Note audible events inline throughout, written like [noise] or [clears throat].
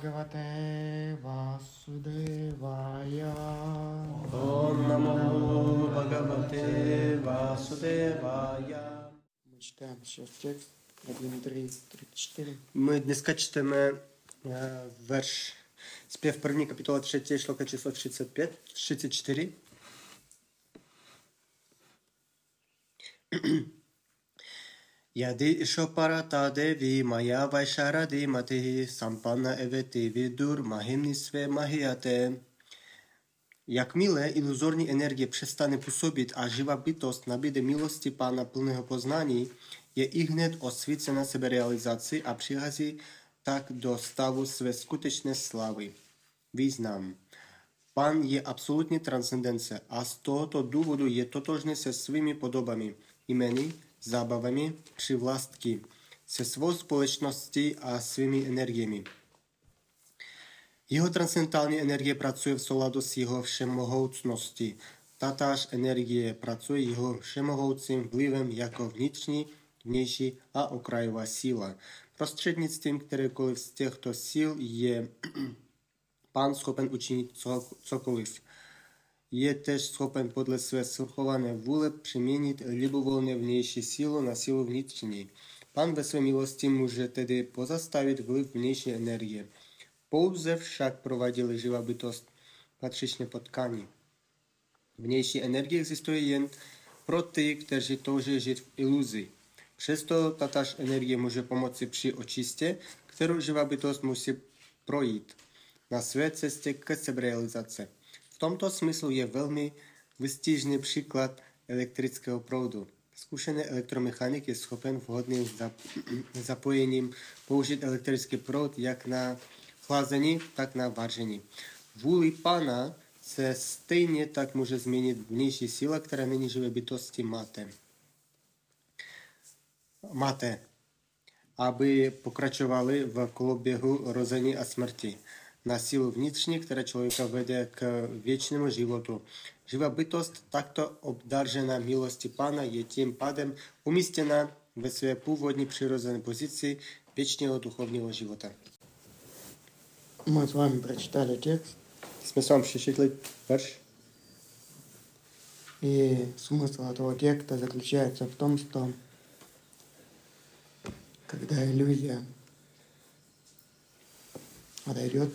Bhagavate Vasudevaya. Om Namo Bhagavate Vasudevaya. Мы читаем сейчас текст 1, 3, 34. Ми днес читаємо е, верш спів первні капітула 3, шлока число 35, 34. यदि ईशोपरतदेवीमया वैशारदीमतिः सम्पन्न एवेति vidurmahim nisve mahiyate. Jakmile iluzorní energie přestane působit a živá bytost nabíde milosti Pána plného poznání, je i hned osvícena seberealizaci a přichází tak do stavu své skutečné slavy. Význam. Pán je absolutní transcendence a z tohoto důvodu je totožný se svými podobami, jmény, zábavami při vlastky se svou společností a svými energiemi. Jeho transcendentální energie pracuje v souladu s jeho všemohoucností. Tatáž energie pracuje jeho všemohoucím vlivem jako vnitřní, vnější a okrajová síla. Prostřednictvím kterékoliv z těchto sil je [clears throat] pán schopen učinit cokoliv. Je tež schopen podle své svrchované vůle přeměnit libovolně vnější sílu na sílu vnitřní. Pán ve své milosti může tedy pozastavit vliv vnější energie. Pouze však provadili živá bytost patřičně po tkani. Vnější energie existuje jen pro ty, kteří touží žít v iluzi. Přesto tatáž energie může pomoci při očistě, kterou živá bytost musí projít na své cestě k seberealizaci. Tomto smyslu je velmi vystižný příklad elektrického proudu. Zkušený elektromechanik je schopen vhodným zap- zapojením použít elektrický proud jak na chlazení, tak na vaření. Vůli pána se stejně tak může změnit vnější síla, která není živé bytosti máte. Máte, aby pokračovali v koloběhu rození a smrti. Na sílu vnitřní, která člověka vede k věčnému životu. Živá bytost, takto obdaržena milosti pána, je tím pádem umístěna ve své původní přirozené pozici věčného duchovního života. Мы с вами прочитали текст, Jsme se vám přečetli verš и смысл этого текста заключается в том, что когда иллюзия отойдет,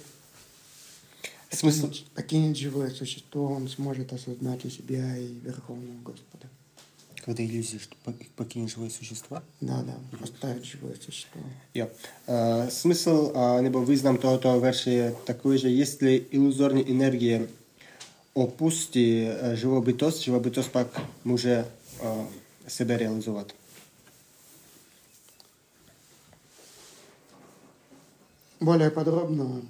Смысл? покинет, живое существо, он сможет осознать и себя, и Верховного Господа. Когда иллюзия, что покинет живое существо? Да, да, оставить живое существо. Jo. Uh, smysl uh, význam tohoto verše je takový, že jestli iluzorní energie opustí uh, bytost, živou bytost pak může uh, sebe realizovat. Более подробно,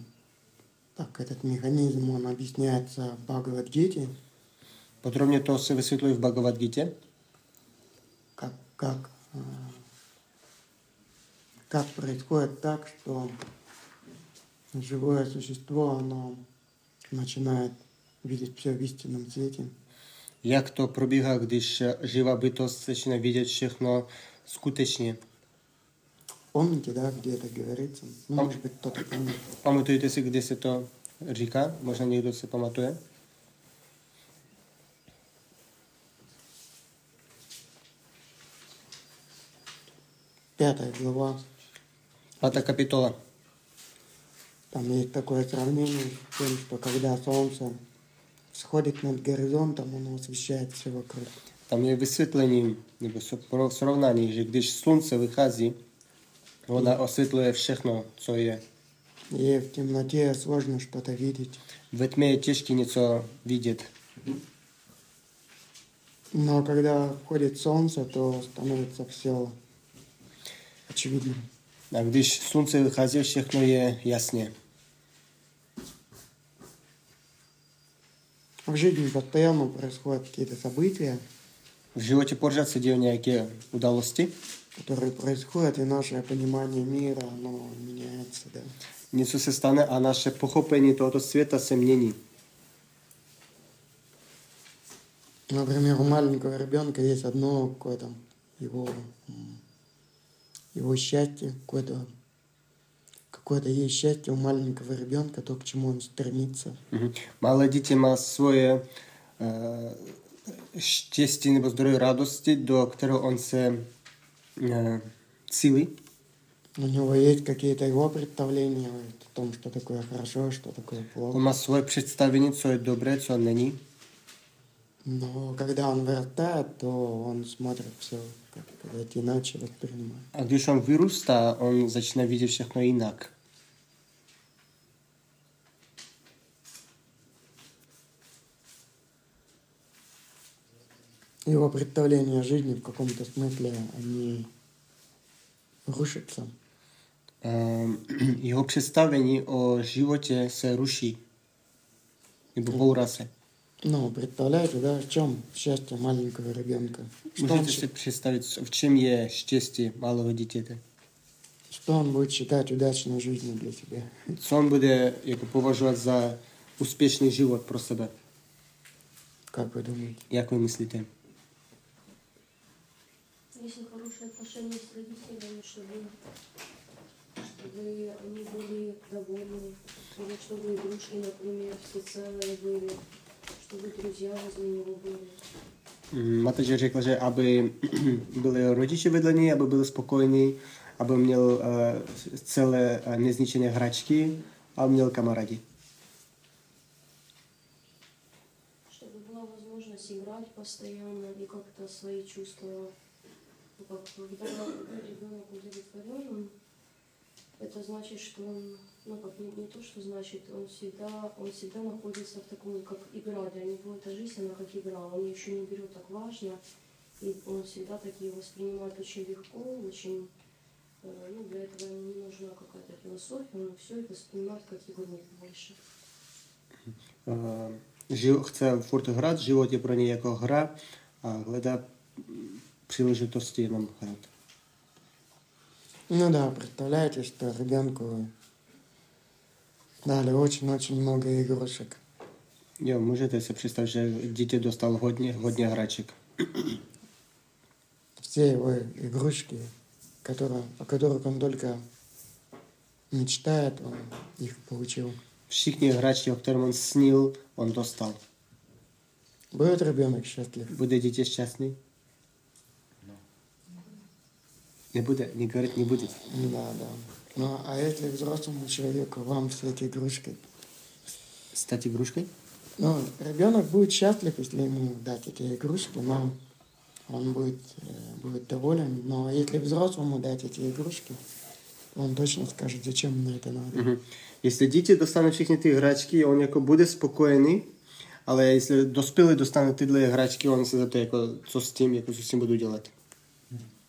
так этот механизм, он объясняется в Бхагавадгите, se vysvětluje v Bhagavad Gita, как, как, э, как происходит так, что живое существо, оно начинает видеть все в истинном свете. to probíhá, když uh, živá bytost začíná vidět všechno skutečně. Помните, да, где это говорится? Ну, Пом- может быть, кто-то помнит. Si, kde se to říká? Možná někdo se pamatuje? Пятая глава. Pátá kapitola. Там есть такое сравнение с тем, что когда солнце сходит над горизонтом, оно освещает все вокруг. Je vysvětlení, nebo so- pro srovnání, že když ona osvětluje všechno, co je. И в темноте сложно что-то видеть. Tmě je těžké něco vidět. Но когда входит солнце, то становится все очевидным. A když slunce vychází, všechno je jasně. В жизни постоянно происходят какие-то события, životě pořád se dějí nějaké události, которые происходят, и наше понимание мира, оно меняется, да. něco se stane a naše pochopení tohoto světa se mění. Например, у маленького ребенка есть одно какое-то его, его счастье, какое-то, как- какое-то есть счастье у маленького ребенка, то, к чему он стремится. Mhm. Malé dítě má svoje uh, štěstí nebo zdroj radosti, do kterého uh, cílí. У него есть какие-то его представления о том, что такое хорошо, что такое плохо. má svoje představení, co je dobré, co není. Но когда он вырастает, то он смотрит все как сказать, иначе воспринимает. A když on vyrůstá, on začne vidět všechno jinak. Его представления о жизни в каком-то смысле, они рушатся. Ehm, Jeho představení o životě se ruší. Nebo bourá se. Ну, представляете, да, в чем счастье маленького ребенка? Что он, Můžete si představit, v čem je štěstí malého dítěte? что он будет считать удачной жизнью для себя? Co on bude jako považovat za úspěšný život pro sebe? Как вы думаете? Jak vy myslíte? Если хорошие отношения с родителями, чтобы, чтобы они были довольны, или чтобы игрушки, например, все целые были, чтобы друзья возле него были. Mateř řekla, že aby byli rodiče vedle něj, aby byli spokojení, aby měl uh, celé uh, nezničené hračky a měl kamarádi. Чтобы была возможность играть постоянно и как-то свои чувства, когда ребенок удовлетворен, это значит, что он, ну как не, не то, что значит, он всегда, он всегда находится в таком, как игра, для него эта жизнь, она как игра, он еще не берет так важно, и он всегда такие воспринимает очень легко, очень, э, ну для этого не нужна какая-то философия, он все это воспринимает как игру больше. Uh, žil, chce furt hrát, život je pro mm, příležitosti jenom hrát. Ну да, представляете, что ребенку дали очень-очень много игрушек. Jo, můžete si představit, že dítě dostal hodně, hodně hraček. Все его игрушки, которые, о которых он только мечтает, он их получил. Všichni hračky, o kterém on snil, on dostal. Будет ребенок счастлив? Bude dítě šťastný? Nebude, не говорит, не будет. Да, да. Ну, а если взрослому человеку вам все эти игрушки? Стать игрушкой? Ну, ребенок будет счастлив, если ему дать эти игрушки, но он будет, э, будет доволен. Но если взрослому дать эти игрушки, он точно скажет, зачем мне это надо. Mhm. Jestli dítě dostane všechny ty hračky, on jako bude spokojený, ale jestli dospělý dostane tyhle hračky, on se zeptá, jako, co s tím, jako, co s tím budu dělat.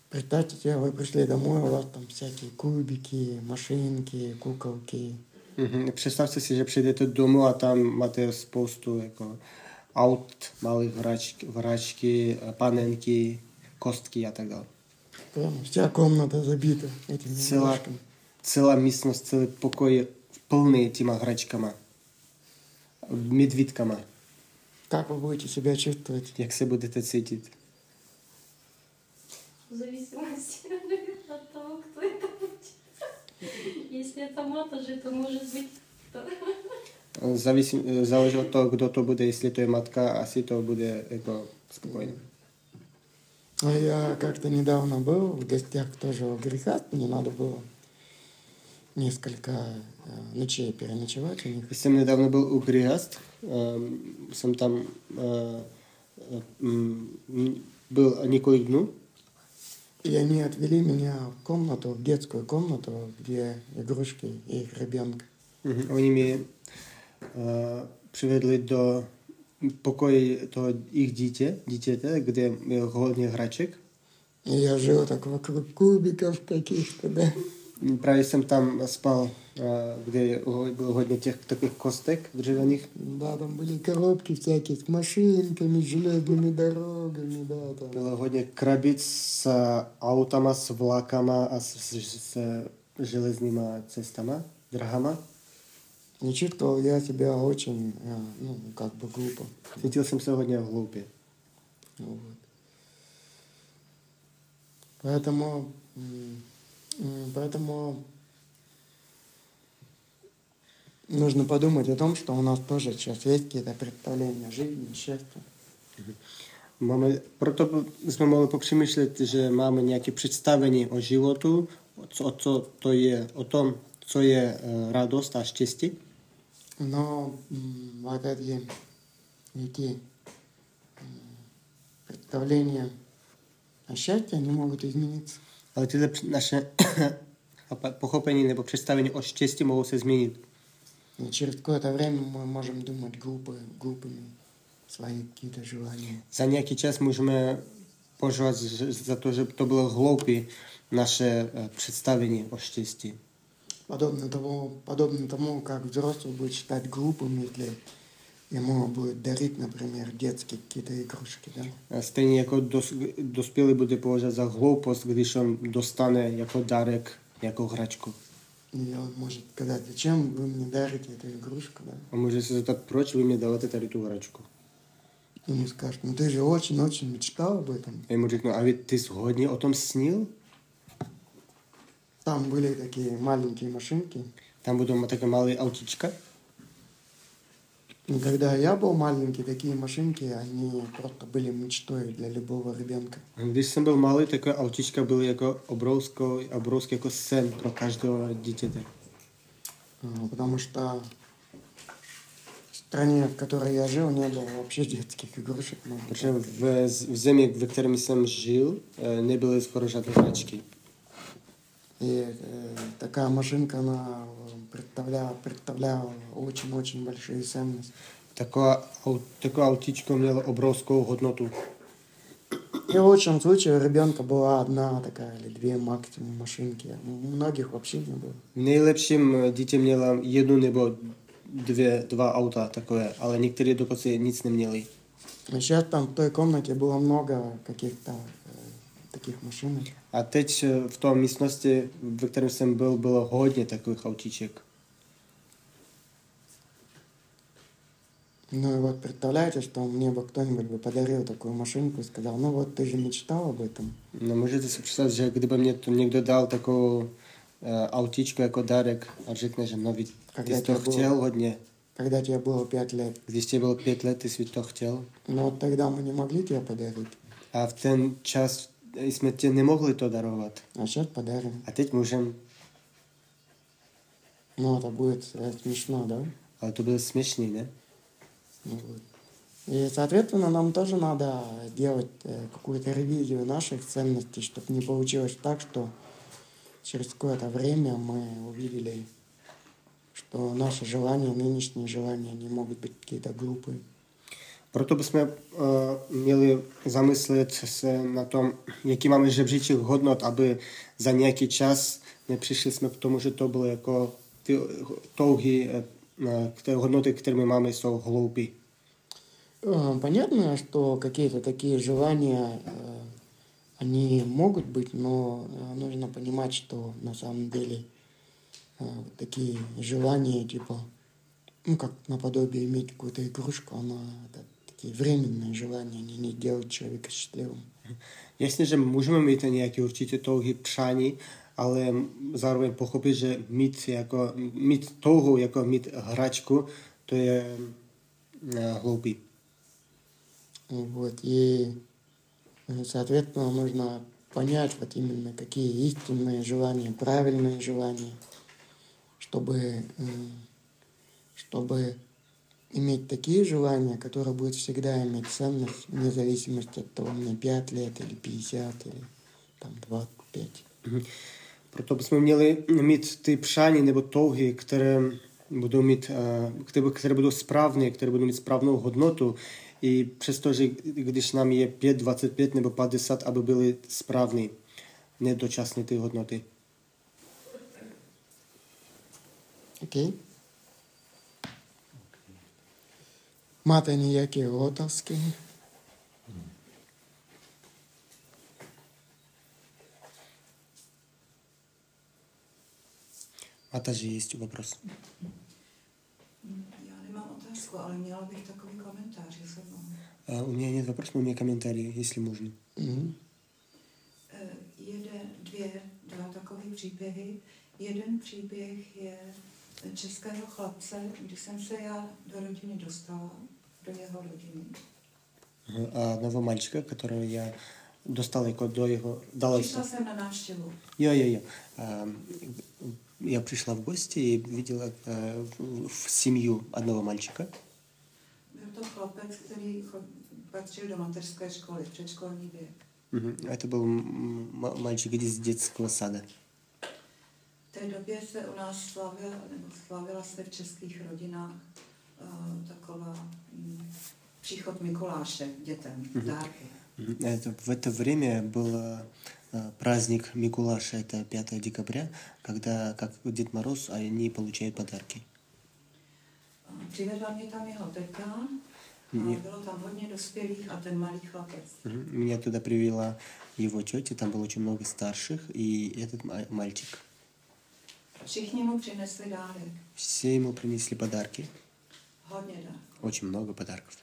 Представьте себе, вы пришли домой, у вас там всякие кубики, машинки, куколки. Mhm. Představte si, že přijdete domů a tam máte spoustu jako, aut, malých hračky, hračky, panenky, kostky a tak dále. Прям вся комната забита этими Celá, игрушками. místnost, celý pokoj je plný těma hračkama, medvídkama. Как вы будете себя чувствовать? Jak se budete cítit? В зависимости [laughs] от того, кто это будет. Если это матажи, то может быть кто. Závisí, záleží od toho, kdo to bude, jestli to je matka, asi to bude jako spokojný. А я как-то недавно был в гостях тоже у греха, мне надо было несколько э, ночей переночевать у них. Když jsem nedávno byl u Grihast, um, jsem tam uh, um, byl několik dnů И они отвели меня в комнату, в детскую комнату, где игрушки и их ребенка. Mě uh, přivedli do pokoje toho jejich dítě, dítěte, kde je hodně hraček. И я жил так вокруг кубиков каких-то, да. Uh, kde je ho- bylo hodně těch takových kostek dřevěných. Да, там были коробки всякие с машинками, с железными дорогами, да, там. Bylo hodně krabic s autama, s vlakama a s, s, s železnýma cestama, drahama. Не чувствовал я себя очень, э, ну, как бы глупо. Jsem se hodně hloupě. Вот. Поэтому, м, м, поэтому нужно подумать о том, что у нас тоже сейчас есть какие-то представления о жизни, счастья. Máme, proto jsme mohli popřemýšlet, že máme nějaké představení o životu, o co, to je, o tom, co je eh, radost a štěstí. Но вот эти, м, представления о счастье, они могут измениться. Ale tyhle př- naše chápa- pochopení nebo představení o štěstí mohou se změnit. И через какое-то время мы можем думать глупые, глупыми свои какие-то желания. Za nějaký čas můžeme požovat že- za to, že to bylo hloupé naše eh, představení o štěstí. Подобно тому, подобно тому, как взрослый будет считать глупым, если ему будет дарить, например, детские какие-то игрушки, да? A Stejně jako dos, dospělý bude považovat za hloupost, když on dostane jako dárek jako hračku. И он может сказать, зачем вы мне дарите эту игрушку, да? A může se zeptat, proč vy mě dáváte tady tu hračku. И ему скажут, ну ты же очень-очень мечтал об этом. A jemu řeknu, a vy, ty jsi hodně o tom snil? Там были такие маленькие машинки. Tam budou mít také malé autíčka. И когда я был маленький, такие машинки, они просто были мечтой для любого ребенка. A Když jsem byl malý, takové autíčka byly jako obrovskou, obrovský jako sen pro každého dítěte. А, Потому что в стране, в которой я жил, не было вообще детских игрушек. Ну, Protože v, v zemi, ve kterém jsem žil, eh, nebyly skoro žádné hračky. И э, такая машинка, она представляла, представляла очень-очень ценности. Taková, au- taková autíčko mělo obrovskou hodnotu. И в лучшем случае у ребенка была одна такая или две максимум машинки. У многих вообще не было. V nejlepším eh, dítě měla jednu nebo dvě, dva auta takové, ale některé dokonce nic neměli. А сейчас там в той комнате было много каких-то э, таких машинок. A teď eh, v tom místnosti, ve kterém jsem byl, bylo hodně takových autíček. Ну и вот представляете, что мне бы кто-нибудь бы подарил такую машинку и сказал, ну вот ты же мечтал об этом. No můžete si představit, že kdyby mě to někdo dal takovou uh, autíčku jako dárek a řekne, že no, ty Когда jsi to тебе, было, hodně. когда тебе было пять лет. Když tě bylo pět let, ty jsi to chtěl. Но вот тогда мы не могли тебе подарить, A v ten čas jsme tě nemohli to darovat. а сейчас подарим. A teď můžem, Ну это будет смешно, да? to bylo směšný, ne? Ну вот. И, соответственно, нам тоже надо делать какую-то ревизию наших ценностей, чтобы не получилось так, что через какое-то время мы увидели, что наши желания, нынешние желания, не могут быть какие-то глупые. Proto bychom uh, měli zamyslet se na tom, jaký máme žebříček hodnot, aby za nějaký čas nepřišli jsme k tomu, že to bylo jako ty touhy, eh, eh, které my máme, jsou hloupé. Э, Понятно, что какие-то такие желания, э, они могут быть, но э, нужно понимать, что на самом деле э, такие желания, типа, ну, как наподобие иметь какую-то игрушку, оно это такие временные желания, они не делают человека счастливым. Jasně, že můžeme mít nějaké určitě touhy, přání, ale zároveň pochopit, že mít, jako, mít touhu, jako mít hračku, to je eh, hloupý. Вот, и, э, соответственно, нужно понять вот именно какие истинные желания, правильные желания, чтобы, м, чтобы иметь такие желания, которые будут всегда иметь ценность, вне зависимости от того, мне 5 лет или 50 или там 25. Proto bychom měli mít ty přání nebo touhy, které budou mít, eh, které, které budou správné, které budou mít správnou hodnotu. I přesto, že když nám je 5, 25 nebo 50, aby byly správné, nedočasné ty hodnoty. Окей? Máte nějaké otázky? A takže jest вопрос. Já nemám otázku, ale měla bych takový komentář, jestli mohu. А, у меня нет вопросов, но у меня комментарии, если можно. Мгм. Eh, Jeden, dvě, dva takové příběhy. Jeden příběh je českého chlapce, když jsem se já do rodiny dostala, do jeho rodiny, А одного мальчика, которого я достал его до его... Дал přišla jsem na návštěvu. Я, я, я. А, Я пришла в гости и видела э, в в семью одного мальчика. Byl to chlapec, který cho- patřil do mateřské školy, předškolní věk. Мгм. Это был м- м- мальчик из детского сада. V té době se u nás slavila, nebo slavila se v českých rodinách uh, taková příchod Mikuláše k dětem, Mhm. dárky. Это, в это время был э, праздник Микулаша, это 5 декабря, когда, как Дед Мороз, они получают подарки. Uh, Přivedla mě tam jeho teta. Мгм. Меня туда привела его тетя, там было очень много старших, и этот ма- мальчик. Все ему принесли подарки. Очень много подарков.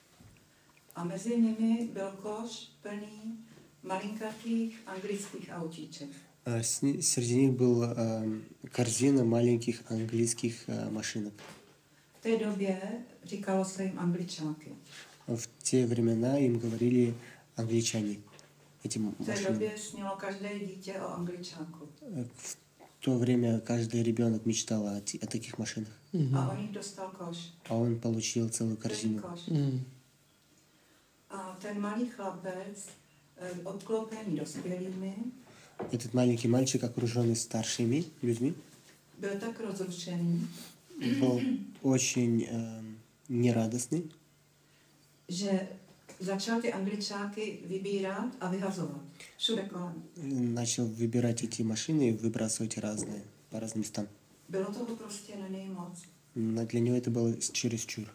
A mezi nimi byl koš plný malinkatých anglických autíček. А Среди них была эм, корзина маленьких английских э, машинок. V té době říkalo se jim angličánky. В те времена им говорили англичане, эти V té машины. době snělo každé dítě o angličánku. Э, В то время каждый ребенок мечтал о, о таких машинах. Jich dostal koš. А он получил целую корзину. ten malý chlapec, eh, obklopený dospělými, Этот маленький мальчик, окруженный старшими людьми, был очень эм, нерадостный. začal ty angličáky vybírat a vyhazovat. Všude kolem. Начал выбирать эти машины и выбрасывать разные по разным местам. Bylo toho prostě na něj moc. Но для него это было чересчур.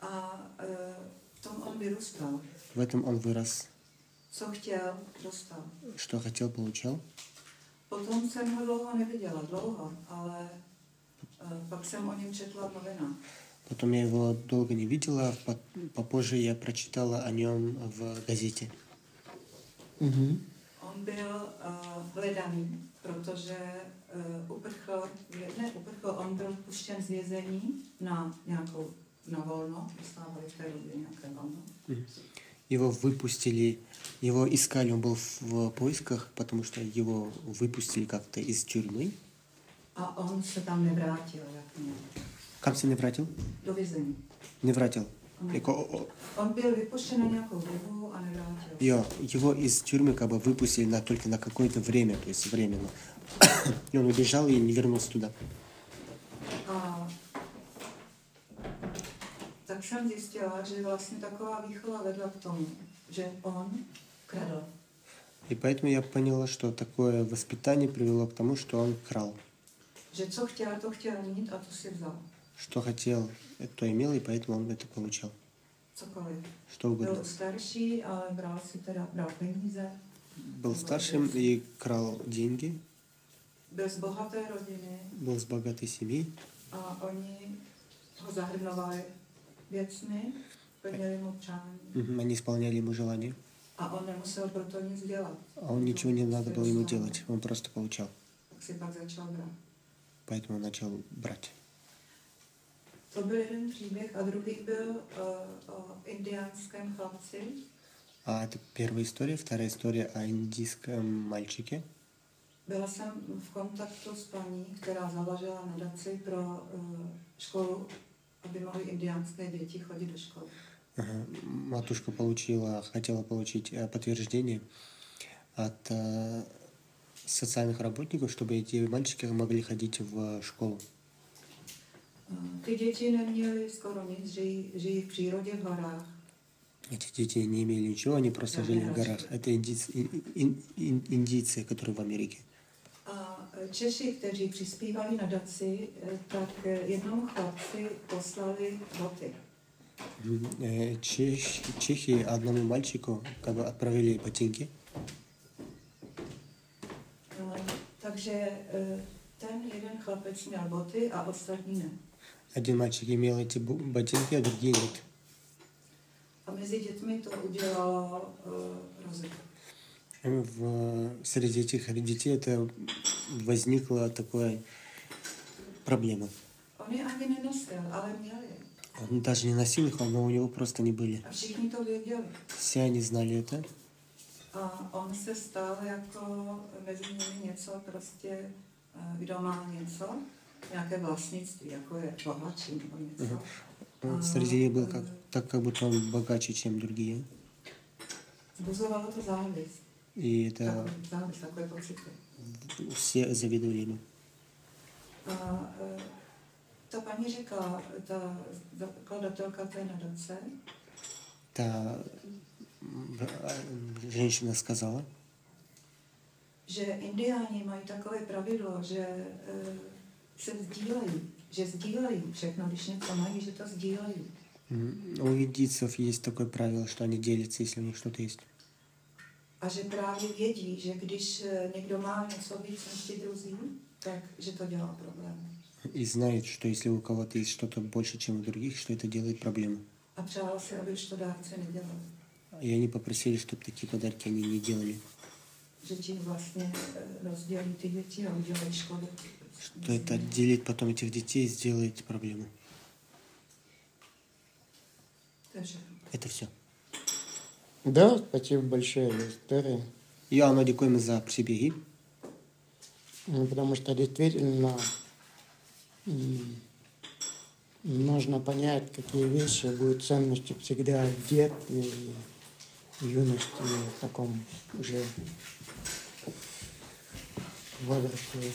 A eh, v tom on vyrůstal. В этом он вырос. Co chtěl, dostal. Что хотел, получал. Potom jsem ho dlouho neviděla, dlouho, ale eh, pak jsem o něm četla v novinách. Потом я его долго не видела, по- попозже я прочитала о нем в газете. Мгм. On byl uh, hledaný, protože uh, uprchl, ne uprchl, on byl puštěn z vězení na nějakou na volno, dostávali v té době nějaké volno. Его выпустили, его искали, он был в, в поисках, потому что его выпустили как-то из тюрьмы. A on se tam nevrátil, jak měl, Kam se nevrátil? do vězení. Nevrátil. Jako, о- о- On byl vypuštěn na nějakou dobu a nevrátil. Ее, его из тюрьмы как бы выпустили на, только на какое-то время, то есть временно. И он убежал и не вернулся туда. A tak jsem zjistila, že vlastně taková výchova vedla k tomu, že on kradl. И поэтому я поняла, что такое воспитание привело к тому, что он крал. Že co chtěl, to chtěl mít a to si vzal. Что хотел, то имел, и поэтому он это получал. Что угодно. Starší, ale bral si teda bral peníze. Был старшим и крал деньги, Byl z bohaté rodiny был с богатой семьи, věcmi, plnili mu přání Мгм, Они исполняли ему желания, on nemusel pro to nic dělat. а он ничего не надо было ему делать, он просто получал. Поэтому он начал брать. To byl jeden příběh a druhý byl uh, o indiánském chlapci, А это первая история. Вторая история о индийском мальчике. Byla jsem v kontaktu s paní, která založila nadaci pro uh, školu, aby mohly indiánské děti chodit do školy. Ага. Матушка получила, хотела получить подтверждение от э, социальных работников, чтобы эти мальчики могли ходить в школу. Uh, ty děti neměly skoro nic, žijí, žijí v přírodě v horách. Эти дети не имели ничего, они просто Да, жили в не горах. разве. Это индийцы, ин- ин- ин- индийцы, которые в Америке. A eh, Češi, kteří přispívali nadaci, eh, tak eh, jednomu chlapci poslali boty. Мгм. Э, Чех- Чехи одному мальчику как бы отправили ботинки. Eh, Takže eh, ten jeden chlapec měl boty a ostatní ne. Один мальчик имел эти ботинки, а другие нет. A mezi dětmi to udělalo uh, rozruch. В, среди этих детей это ani nenosil, ale měl je. Он даже не носил их, но у него просто не были. Věděli. Все они знали это. A on se stal jako mezi nimi něco prostě, kdo má něco, nějaké vlastnictví, jako je bohatší nebo něco. Он среди них был как, так, как будто он богаче, чем другие. Zbuzovalo to závist. И это Takový závist, takové pocity. все завидовали ему. A eh, ta paní řekla, ta zakladatelka té nadace, Та м, а, женщина сказала, že indiáni mají takové pravidlo, že eh, se sdílejí, že sdílejí všechno, když něco mají, že to sdílejí. м, у индийцев есть такое правило, что они делятся, если у них что-то есть. A že právě vědí, že když eh, někdo má něco víc než ti druzí, tak že to dělá problém. И знают, что если у кого-то есть что-то больше, чем у других, что это делает проблему. A přála si, aby už to dárci nedělali. И они попросили, чтобы такие подарки они не делали. Že ti vlastně eh, rozdělí ty děti a udělají škodu. Что это отделить потом этих детей сделает проблему. Это все. Да, спасибо большое историю. Я дякуємо за прибіги. Ну, Потому что действительно нужно понять, какие вещи будут ценностью всегда в детстве и в юности, и в таком уже возрасте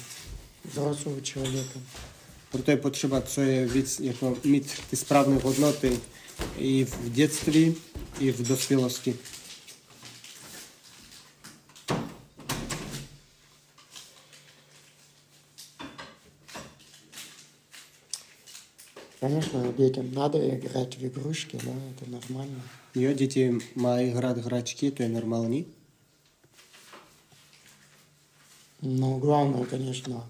взрослого человека. Proto je potřeba, co je víc, jako mít ty správné hodnoty i v dětství, i v dospělosti. Конечно, детям надо играть в игрушки, да, это нормально. Jo, děti mají hrát hračky, to je normální. Но главное, конечно,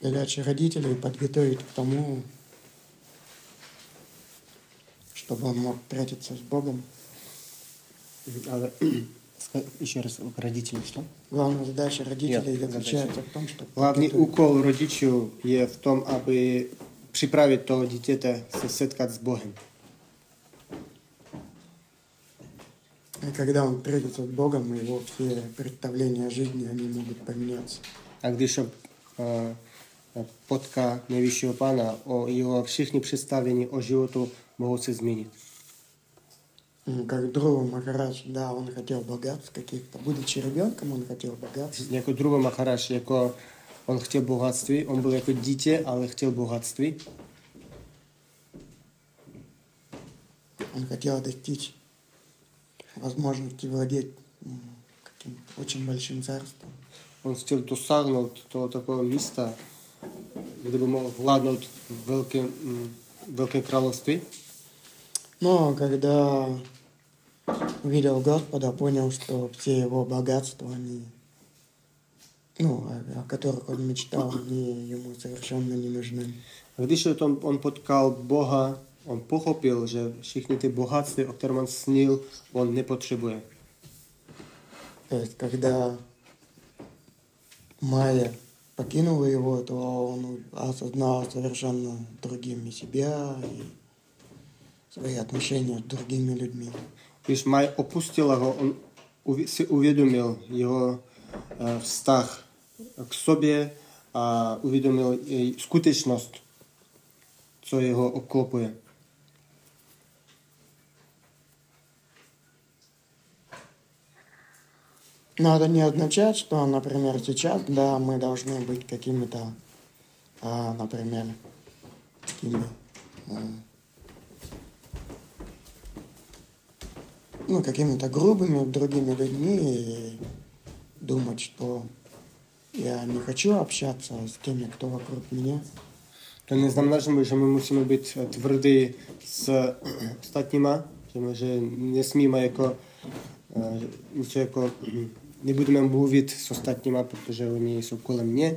задача родителей подготовить к тому, чтобы он мог встретиться с Богом. Ска- еще раз, родители что? Главная задача родителей Нет, заключается в том, подготовить- úkol rodičů je v tom, aby připravit toho dítěte se setkat s Bohem. И когда он встретится с Богом, его все представления о жизни, они могут поменяться. A když eh, potká nejvyššího pána, o jeho všichni představení o životu mohou se změnit. М, Как Друва Махарадж, да, он хотел богатств каких-то. Будучи ребенком, он хотел богатств. Jako Druva Maharaj, jako on chtěl bohatství, on byl jako dítě, ale chtěl bohatství. Он хотел достичь возможности владеть м, каким-то очень большим царством. On chtěl dosáhnout toho takového místa, vládnout velké, mm, velké království. Но когда увидел Господа, понял, что все его богатства, они, ну, о, о которых он мечтал, они ему совершенно не нужны. A když o tom on potkal Boha, on pochopil, že všichni ty bohatství, o kterém on snil, on nepotřebuje. То есть, когда Майя покинула его, то он осознал совершенно другими себя и свои отношения с другими людьми. Maj opustila ho, on uvi- si uvědomil jeho eh, vztah k sobě a uvědomil i skutečnost, co jeho obklopuje. Но это не означает, что, например, сейчас, да, мы должны быть какими-то, а, например, такими, м, ну, какими-то грубыми другими людьми и думать, что я не хочу общаться с теми, кто вокруг меня. To neznamená, že my, že my musíme být eh, tvrdí s eh, ostatníma, že, my, že nesmíme jako, hm, nebudeme mluvit s ostatníma, protože oni jsou kolem mě.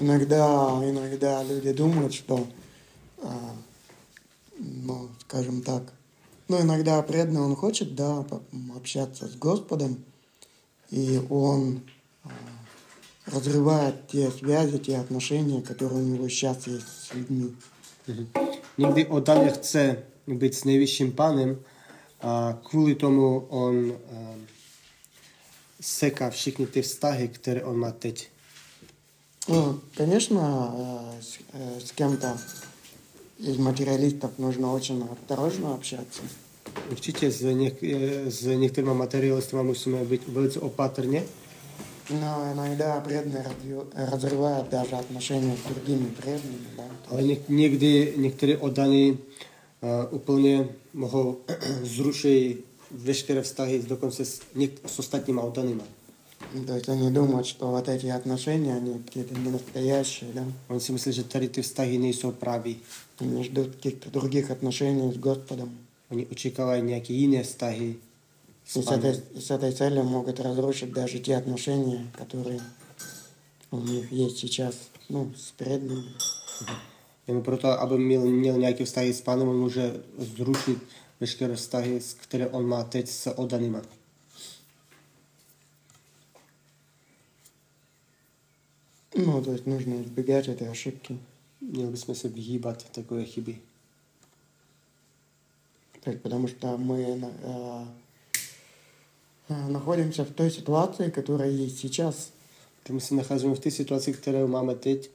Иногда, иногда люди думают, что, а, ну, скажем так, ну, иногда преданный, он хочет, да, общаться с Господом, и он а, разрывает те связи, те отношения, которые у него сейчас есть с людьми. Nikdy Oda nechce být s nejvyšším pánem a kvůli tomu on uh, seká všechny ty vztahy, které on má teď. Ну, конечно, э, с, э, с кем-то из материалистов нужно очень осторожно общаться. Určitě s, něk, eh, s některými materialisty musíme být velice opatrně, Но иногда преданные разрыв- разрывают даже отношения с другими преданными. Да? ale něk, někdy některé oddaní uh, úplně mohou [clears throat] zrušit veškeré vztahy dokonce s, něk, s ostatníma oddanýma. То есть они думают, что вот эти отношения, они какие-то не настоящие, да? On si myslí, že tady ty vztahy nejsou praví. Они ждут каких-то других отношений с Господом. Oni očekávají nějaké jiné vztahy И с этой, с этой целью могут разрушить даже те отношения, которые у них есть сейчас, ну, с преданными. Jenom proto, aby měl, měl nějaké vztahy s pánem, on může zrušit vztahy, s- které on má teď s oddanýma. Ну, то есть нужно избегать этой ошибки. Bychom se vyhýbat takové chyby. То есть, потому что мы э, находимся в той ситуации, которая есть сейчас, Protože my se nacházíme v té situaci, kterou máme teď.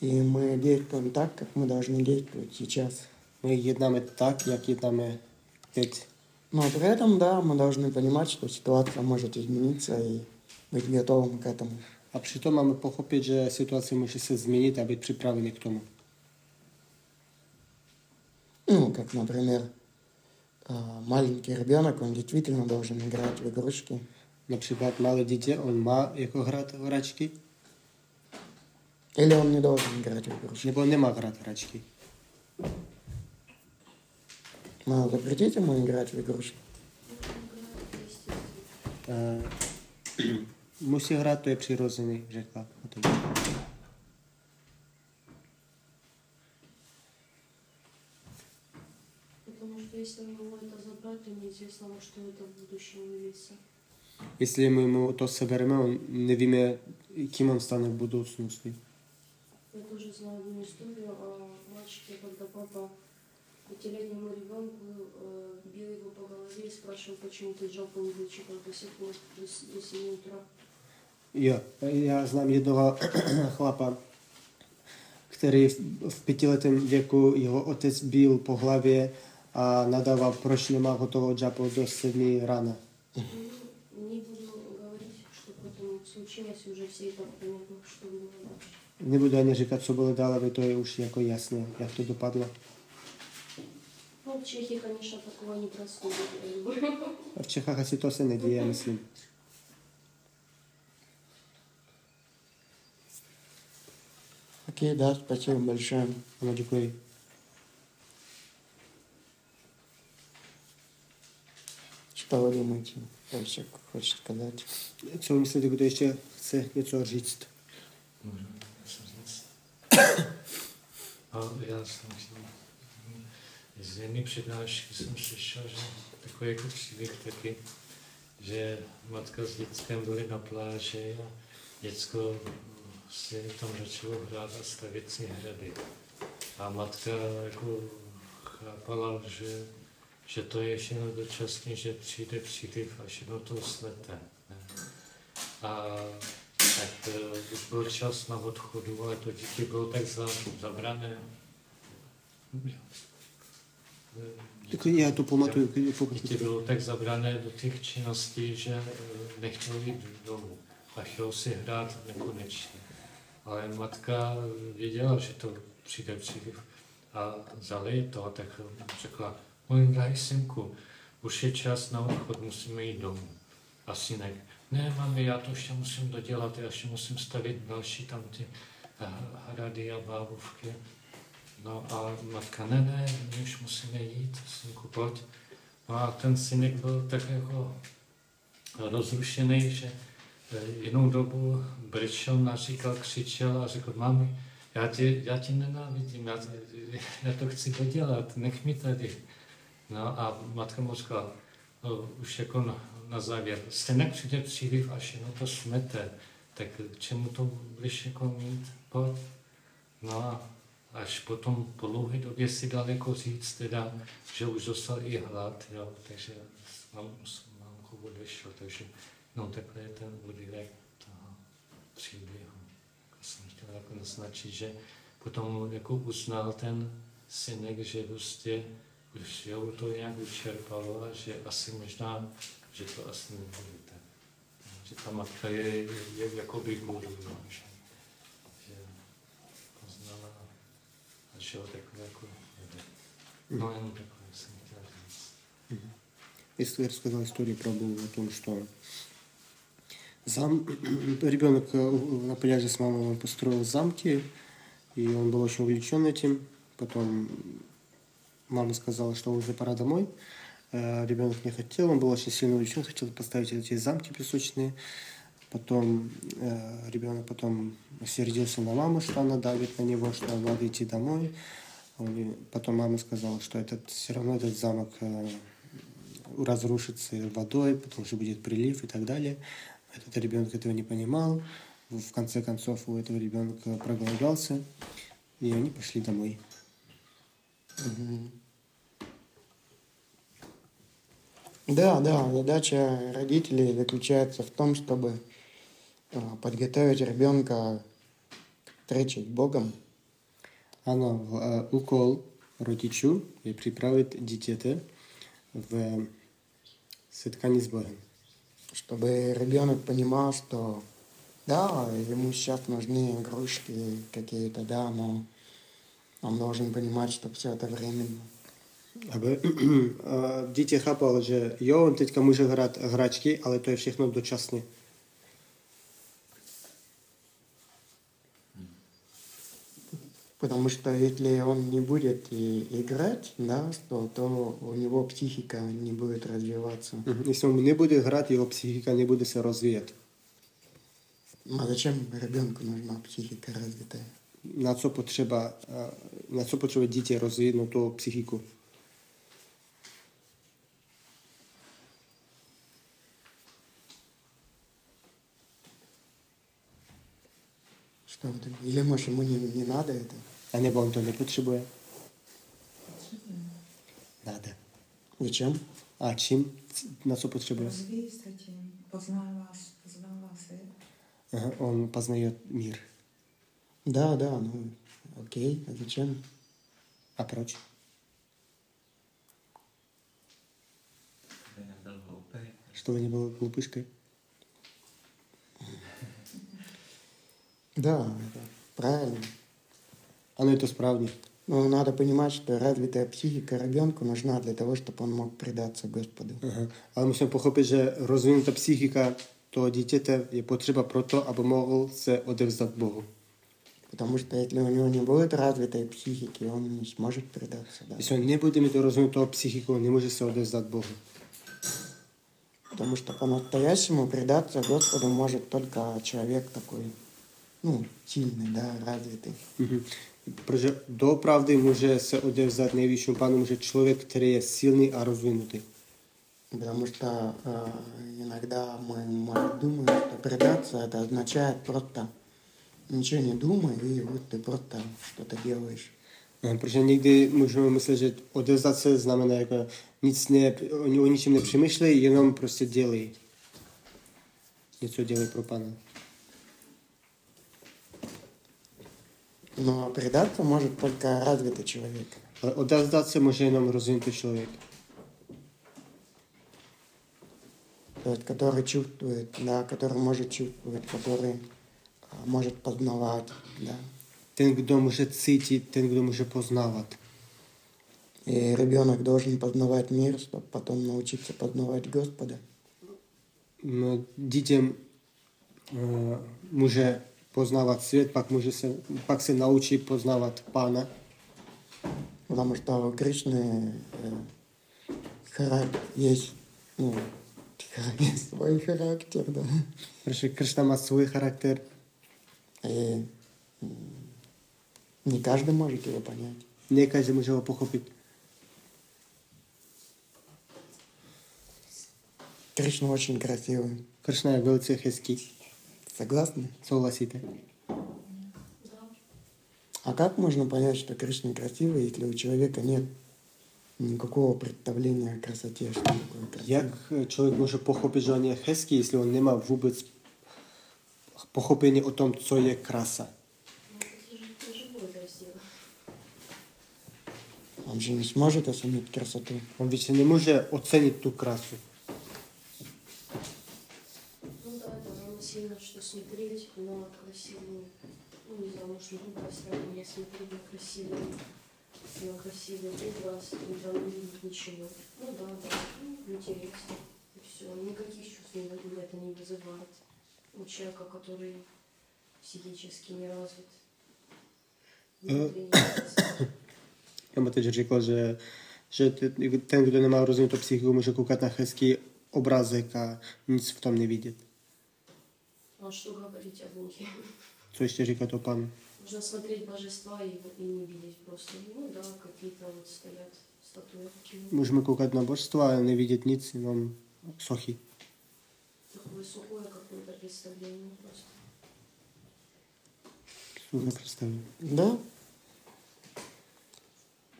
и мы действуем так, как мы должны действовать сейчас. My jednáme tak, jak jednáme teď. Но при этом, да, мы должны понимать, что ситуация может измениться и быть готовым к этому. A přitom máme pochopit, že situace může se změnit a být připravený k tomu. Ну, как, например, э, маленький ребенок, он действительно должен играть в игрушки, Například malé dítě, on má jako hrát v hračky, или он не должен играть в игрушки. nebo nemá hrát hračky. Надо запретить ему играть в игрушки. Musí hrát, to je přirozený, řekla. potom. Потому что если у него это забрать, то неизвестно, во что это в будущем выльется. Jestli my mu to sebereme, on nevíme, kým on stane v budoucnosti. Я тоже знаю одну историю о мальчике, когда папа пятилетнему ребенку э, бил его по голове и спрашивал, почему ты жопу не вычитал до сих пор, до, с- до 7 утра. Jo, já znám jednoho chlapa, který v, v pětiletém věku jeho otec byl po hlavě a nadával, proč nemá hotovou džapu do sedmi rána. Ну, Не буду говорить, что потом случилось, уже все и так понятно, что было дальше. Nebudu ani říkat, co bylo dál, aby to je už jako jasné, jak to dopadlo. Ну, в Чехии, конечно, такого не происходит. я Čechách asi to se neděje, myslím. Окей, да, спасибо большое. Ano, děkuji. Что вы думаете? Еще хочет сказать? Co myslíte, kdo ještě chce něco říct? Můžu něco říct? A já jsem chtěl, z jedné přednášky jsem slyšel, že takový jako příběh taky, že matka s dětskem byli na pláži a děcko si tam začalo hrát a stavět si hrady. A matka jako chápala, že, že to je všechno dočasně, že přijde příliv a všechno to slete. A tak uh, už byl čas na odchodu, ale to dítě bylo tak za, zabrané. Tak já to pamatuju. Dítě bylo tak zabrané do těch činností, že eh, nechtělo jít domů a chtělo si hrát nekonečně. Ale matka věděla, že to přijde příliv a zalej to, tak řekla, můj drahý synku, už je čas na odchod, musíme jít domů. A synek, ne, mami, já to ještě musím dodělat, já ještě musím stavit další tam ty eh, hrady a bávovky. No a matka, ne, ne, my už musíme jít, synku, pojď. No a ten synek byl tak jako rozrušený, že eh, jinou dobu brečel, naříkal, křičel a řekl, mami, já tě, já tě nenávidím, já, já to chci dodělat, nech mi tady. No a matka mu říkala, no, už jako na, na závěr, stejně přijde příliv, až jenom to smete. tak čemu to budeš jako mít pod? No a až potom po dlouhé době si daleko říct, teda, že už dostal i hlad, jo, takže mám, mamku odešel, takže no takhle je ten úryvek toho příběhu. Jako jsem chtěl jako naznačit, že potom jako uznal ten synek, že prostě už jo, to nějak vyčerpalo a že asi možná, že to asi nebude. Že ta matka je, je jako by guru, no, že vede. No jenom takhle jsem chtěl říct. Если рассказал историю про Бога о том, что зам... [clears throat] ребенок э, на пляже с мамой построил замки, и он был очень увлечен этим. Потом мама сказала, что уже пора домой. Э, Ребенок не хотел, он был очень сильно увлечен, хотел поставить эти замки песочные. Потом э, ребенок потом сердился на маму, что она давит на него, что надо идти домой. Он Потом мама сказала, что этот, все равно этот замок э, разрушится водой, потому что будет прилив и так далее. Этот ребенок этого не понимал. В конце концов у этого ребенка проголодался, и они пошли домой. Да, да, задача родителей заключается в том, чтобы подготовить ребенка к встрече с Богом, Ano, v- úkol rodičů je připravit dítěte v setkání s Bohem. чтобы ребенок понимал, что да, ему сейчас нужны игрушки какие-то, да, но он должен понимать, что все это временно. Aby eh, dítě chápal, že jo, on teďka může hrát hračky, ale to je všechno dočasně. Потому что если он не будет и играть, да, то, то у него психика не будет развиваться. Mhm. Jestli on nebude hrát, jeho psychika nebude se rozvíjet. А зачем ребенку нужна психика развитая? Potřeba, eh, na co potřebuje dítě rozvíjet, no to psychiku. Что это? Или, может, ему не, не надо это? A nebo on to nepotřebuje? Nada. Зачем? A čím? Na co se. Aha, on poznaje mír. Да, да, ну, окей, а зачем? Nebyl hloupý. Чтобы не был глупышкой. Да, это правильно. Je to správně. Но надо понимать, что развитая психика ребенку нужна для того, чтобы он мог предаться Господу. Aha. Ale musíme pochopit, že rozvinutá psychika toho dítěte je potřeba proto, aby mohl se odevzdat Bohu. Потому что если у него не будет развитой психики, он не сможет предаться. Да? Jestli on nebude mít rozvinutou psychiku, nemůže se odevzdat Bohu. Потому что по-настоящему предаться Господу может только человек такой, ну, сильный, да, развитый. Mhm. Protože doopravdy může se odevzdat nejvyššímu pánu, může člověk, který je silný a rozvinutý. Потому что э, иногда мы, может, думаем, что предаться это означает просто ничего не думай, и вот ты просто что-то делаешь. Eh, Protože někdy můžeme myslet, že odevzdat se znamená jako nic ne, oni o ničem nepřemýšlejí, jenom prostě dělají. Něco dělají pro pana. Но предаться может только развитый человек. Ale odevzdat se může jenom rozvinutý člověk. То есть, который чувствует, да, который может чувствовать, который а, может познавать, да. Ten, kdo může cítit, ten, kdo může poznávat. И ребенок должен познавать мир, чтобы потом научиться познавать Господа. No, Dítě uh, může poznávat svět, pak, může se, pak se naučí poznávat pána. Потому что у Кришны э, есть, ну, свой характер, да. Protože Kršna má svůj charakter И м, не каждый может его понять. ne každý může ho pochopit. Кришна очень красивый. Je velice hezký. Согласны? Да. А как можно понять, что Кришна красивый, если у человека нет никакого представления о красоте, что такое красиво? Jak člověk může pochopit, že on je hezký, jestli on nemá vůbec pochopení o tom, co je krása? Ну, это же это живое красиво. Он же не сможет оценить красоту. On víc nemůže ocenit tu krásu. Ну да, это нам сильно что смотреть на красивую, ну не знаю, может другое сравнение, смотреть на красивый, на красивый образ, и там не видеть ничего. Ну да, да, ну, интересно. И все, никаких чувств не- это не вызывает. У человека, который психически не развит. внутренне не развит. Já mu teď řekl, že, že ten, kdo nemá rozvinutou psychiku, může koukat na hezký obrázek a nic v tom nevidět. А что говорить о Боге? Ještě říká to pan? Можно смотреть божества и, и не видеть просто. Ну да, какие-то вот стоят статуэтки. Můžeme koukat na božstva a nevidět nic, jenom sochy. Такое сухое какое-то представление просто. Suché představy. Да.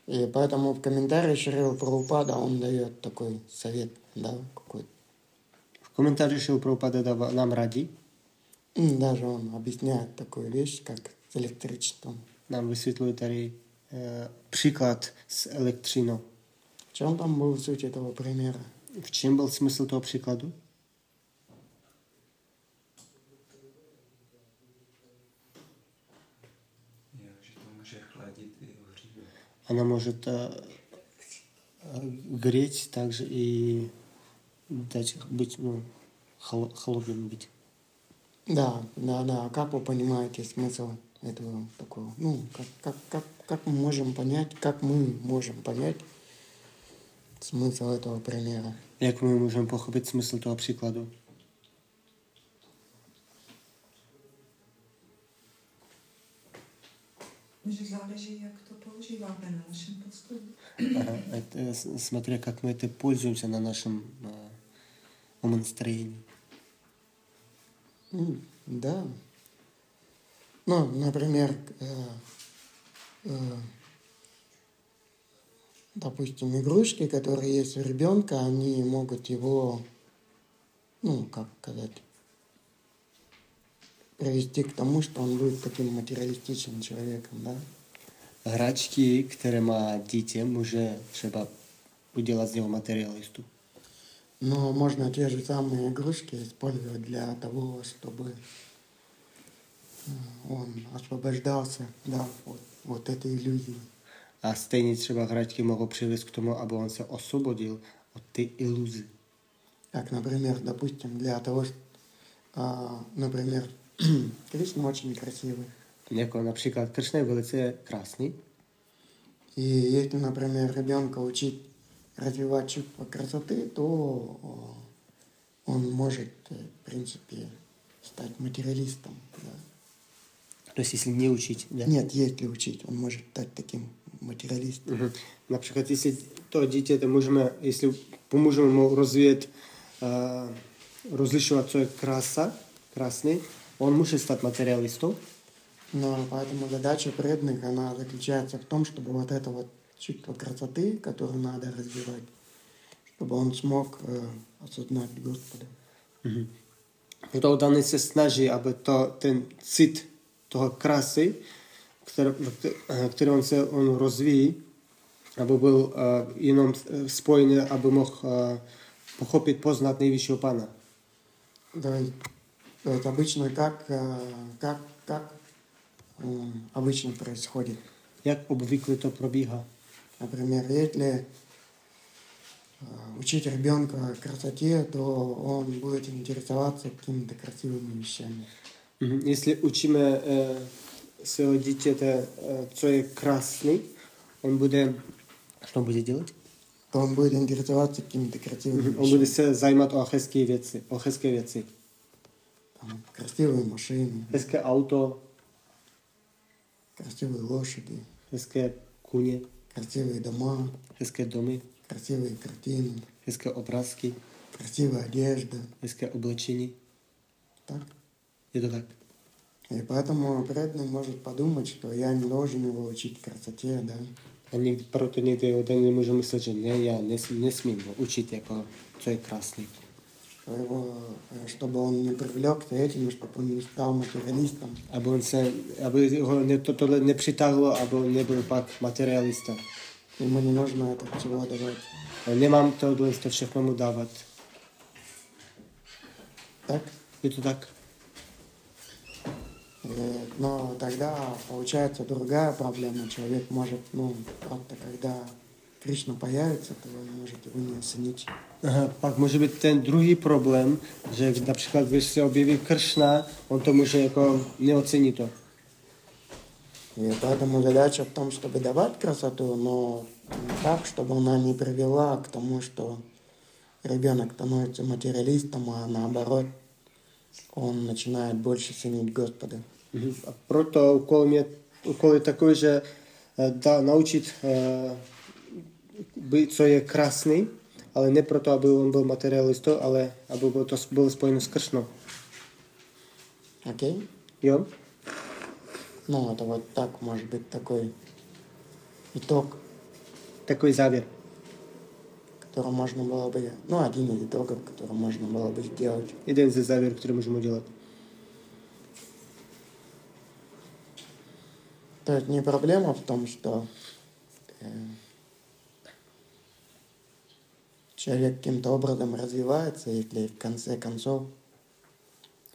И поэтому в комментарии Шрил Прабхупада он дает такой совет, да, какой-то. V komentáři Šil Prabhupada dává nám radí, М, Даже он объясняет такую вещь, как с электричеством. nám vysvětluje tady eh, příklad s elektřinou. В чем там был суть этого примера? Že to může chladit i ohřívat. Она может э, э, греть также и дать быть, ну, хол- холодным быть. Да, да, да. А Как вы понимаете смысл этого такого? Ну, как, как, как, как мы можем понять, как мы можем понять смысл этого примера? Jak my můžeme pochopit smysl toho příkladu? Že záleží, jak to používáme na našem postupu. Ага, это с- смотря как мы это пользуемся на нашем умонастроении. М, Да. Ну, например, э, э, допустим, игрушки, которые есть у ребенка, они могут его, ну, как сказать, привести к тому, что он будет таким материалистичным человеком, да? Hračky, které má dítě, může třeba udělat z něho materialistu. Но можно те же самые игрушки использовать для того, чтобы он освобождался, да, от, от этой иллюзии. Stejně třeba hračky mohou přivést k tomu, aby on se osvobodil od té iluze. Как, например, допустим, для того, что, а, например, [clears throat] Кришна очень красивый. Jako například Kršna je velice krásný. И если, например, ребенка учить развивать чувство красоты, то о, он может, э, в принципе, стать материалистом. да. To jest, jestli mě učit. Ne? Нет, если учить, он может стать таким материалистом. Jestli to dítě, to můžeme, jestli pomůžeme mu rozvíjet, uh, rozlišovat, co je krása, krásný, on může stát materialistou, Но поэтому задача преданных, она заключается в том, чтобы вот это вот чувство красоты, которое надо развивать, чтобы он смог э, осознать Господа. Proto daný se snaží, aby to, ten cit toho krásy, který, který on se on rozvíjí, aby byl uh, jenom eh, spojený, aby mohl uh, pochopit, poznat nejvyššího pana. То есть, то есть обычно как, э, как, как м, обычно происходит. Jak obvykle to probíhá. Например, если э, учить ребенка красоте, то он будет интересоваться какими-то красивыми вещами. Učíme uh, svého dítěte, uh, co je krásný, on bude, co on bude dělat? То он будет интересоваться какими-то красивыми вещами. o hezké věci. O hezké věci. Там, красивые машины, Hezké auto, красивые лошади, hezké kuně, красивые дома, hezké domy, красивые картины, hezké obrázky, красивая одежда. hezké oblečení. Так? Je to tak? И поэтому преданный может подумать, что я не должен его учить красоте, да. A někdy, proto někdy jeden může myslet, že ne, já nes, nesmím ho učit, jako, co je krásný. Что его, э, чтобы он не привлекся этим, чтобы он не стал материалистом. Aby, on se, aby ho ne, to, tohle nepřitáhlo, aby on nebyl pak materialista. Ему не нужно это всего давать. A Nemám tohle to všechno mu dávat. Так? Je to tak? Э, Но тогда получается другая проблема. Человек может, ну, просто когда Кришна появится, то он может его не оценить. Aha, pak může být ten druhý problém, že například když se objeví Kršna, on to může jako neocení to. И поэтому задача в том, чтобы давать красоту, но так, чтобы она не привела к тому, что ребенок становится материалистом, а наоборот, он начинает больше ценить Господа. Mhm. A proto úkol, mě, úkol je co je krásný, ale ne proto, aby on byl materialistou, ale aby bylo to bylo spojeno s Kršnou. Окей? Jo? Ну, это вот так может быть такой итог, Takový závěr. который можно было бы, ну, один из итогов, который можно было бы сделать. Jeden ze závěrů, který můžeme udělat. То есть не проблема в том, что э, человек каким-то образом развивается, если в конце концов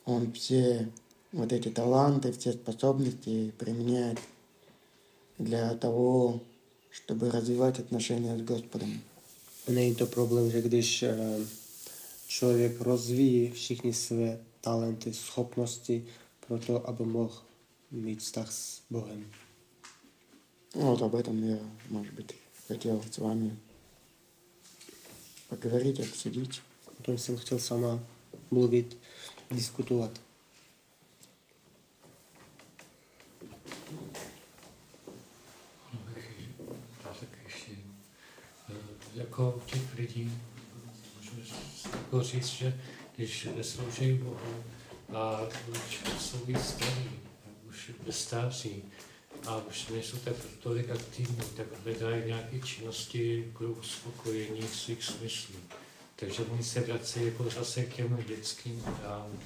он все вот эти таланты, все способности применяет для того, чтобы развивать отношения с Господом. Není to problém, že když rozvíjí všichni své talenty, schopnosti pro to, aby mohl mít vztah s Bohem. Ну, Вот об этом я, может быть, хотел с вами поговорить, обсудить. O tom jsem chtěl sama mluvit, diskutovat. No, taky, já tak ještě, eh, jako u těch lidí, můžu jako říct, že když slouží Bohu a už jsou víc starí, už ve stáří a už nejsou tak tolik aktivní, tak hledají nějaké činnosti k uspokojení svých smyslů. Takže oni se vrací jako zase k těm dětským hrám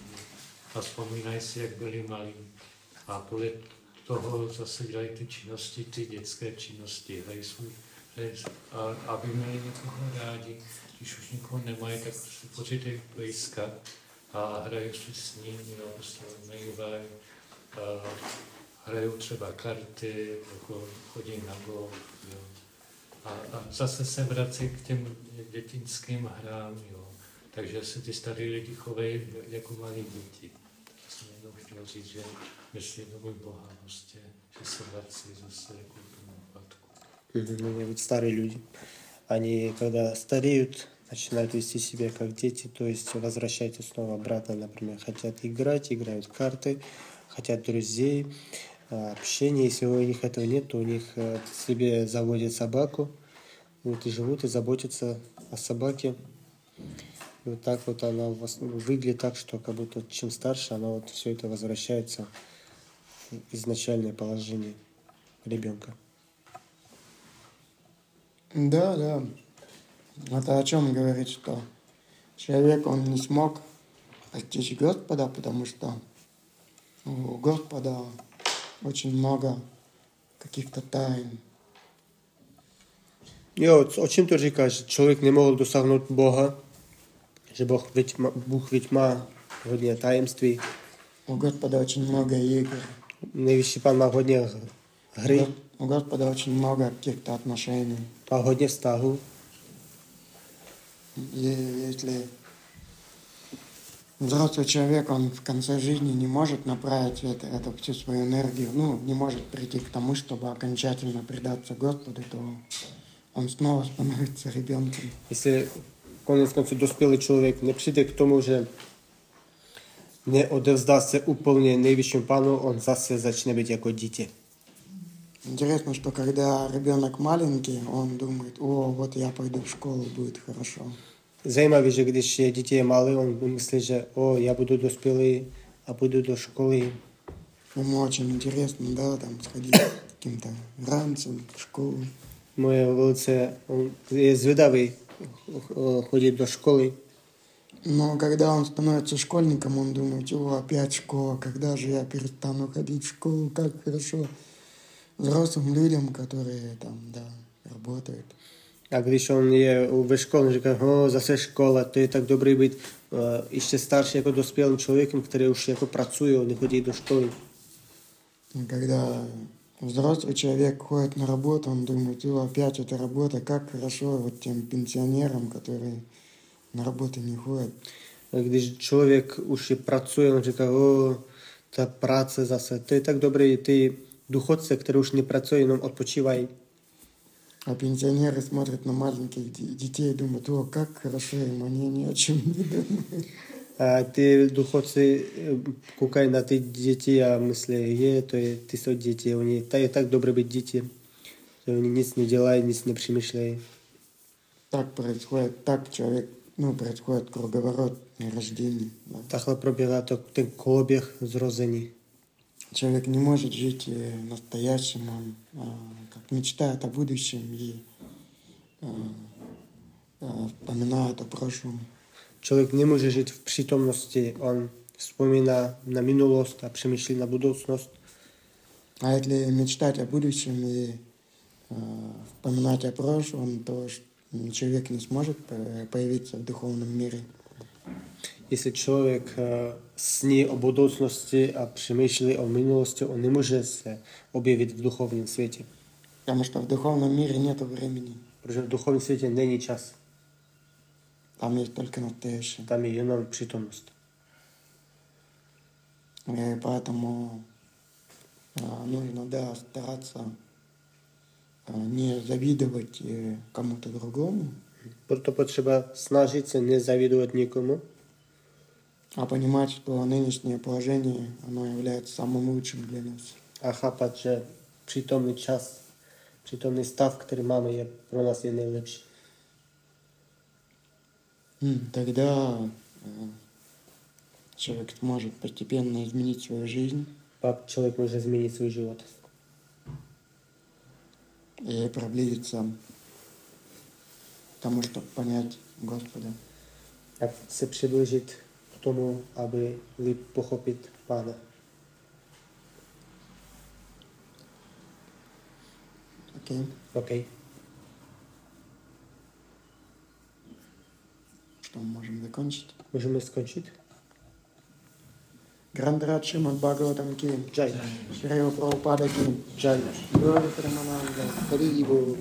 a vzpomínají si, jak byli malí. A podle toho zase dělají ty činnosti, ty dětské činnosti. Hrají svůj, a aby měli někoho rádi, když už nikoho nemají, tak si počítají blízka a hrají si s ním, jo, mývají, hrajou třeba karty, jako chodí na golf, jo. A, a zase se vrací k těm dětinským hrám, jo. Takže se ty starý lidi chovají jako malí děti. To jsem jednou chtěl říct, že myslí do můj Boha prostě, že se vrací zase jako k tomu úpadku. И вот старые люди, они когда стареют, начинают вести себя как дети, то есть возвращаются снова обратно, например, хотят играть, играют в карты, хотят друзей, а, общения. Если у них этого нет, то у них э, себе заводят собаку, вот и живут и заботятся о собаке. И вот так вот она выглядит так, что как будто чем старше, она вот все это возвращается в изначальное положение ребенка. Да, да. Это о чем говорит, что человек, он не смог постичь Господа, потому что у Господа очень много каких-то тайн. Jo, o čem to říkáš? Že člověk nemohl dosáhnout Boha, že Boh veď má, Bůh veď má hodně tajemství, У Господа очень много игр. nejvyšší pán má hodně hry, У Господа очень много каких-то отношений. má hodně vztahů. И если взрослый человек, он в конце жизни не может направить это, это всю свою энергию, ну, не может прийти к тому, чтобы окончательно предаться Господу, то он снова становится ребенком. Jestli konec konců dospělý člověk nepřijde k tomu, že neodevzdá se úplně nejvyššímu pánu, on zase začne být jako dítě. Интересно, что когда ребенок маленький, он думает, о, вот я пойду в школу, будет хорошо. Když je dítě je malé, on myslí, že o, já budu dospělý, а пойду до школи. Ему очень интересно, да, там сходить каким-то ранцем в школу. On je zvedavý eh, chodit do školy, Но когда он становится школьником, он думает, о, опять школа, когда же я перестану ходить в школу, как хорошо взрослым людям, которые там, да, работают. A když on je ve škole, on říká, no, zase škola, to je tak dobrý být uh, ještě starší jako dospělým člověkem, který už jako pracuje, nechodí do školy. И когда взрослый человек ходит на работу, он думает, о, опять эта работа, как хорошо вот тем пенсионерам, которые на работу не ходят. A když člověk už je pracuje, on říká, o, ta práce zase, to je tak dobrý, ty důchodce, které už nepracují, jenom odpočívají. А пенсионеры смотрят на маленьких де- детей и думают, о, как хорошо им, они ни о чем не думают. A ty důchodci eh, koukají na ty děti a myslí, je, to je, ty jsou děti, oni, to je tak dobré být děti, že oni nic nedělají, nic nepřemýšlejí. Так происходит, так человек, ну, происходит круговорот рождений. да. Probíhá to, ten koloběh zrození. Человек не может жить э, настоящим, он а, мечтает о будущем и а, а, вспоминает о прошлом. Člověk nemůže žít v přítomnosti, on vzpomíná na minulost a přemýšlí na budoucnost. А если мечтать о будущем и а, вспоминать о прошлом, то человек не сможет по- появиться в духовном мире. Jestli člověk eh, sní o budoucnosti a přemýšlí o minulosti, on nemůže se objevit v duchovním světě. Потому что в духовном мире нет времени. Protože v duchovním světě není čas, Там есть только настоящее. tam je jenom přítomnost. И поэтому а, нужно, да, стараться а, не завидовать э, кому-то другому, Proto potřeba snažit se nezavidovat nikomu, а понимать, что нынешнее положение, оно является самым лучшим для нас. a chápat, že přítomný čas, přítomný stav, který máme, je pro nás je nejlepší. М, Тогда э, человек сможет постепенно изменить свою жизнь Pak člověk může změnit svůj život и приблизиться к тому, чтобы понять Господа. a se přiblížit k tomu, aby líp pochopit Pána. Okay. Okej. Zresztą możemy dokończyć. Możemy skończyć? Grandrat Shrimad Bhagavatam Ki Jai. Shreya Prabhupada Ki Jai. Glory Ramana Hari Bol.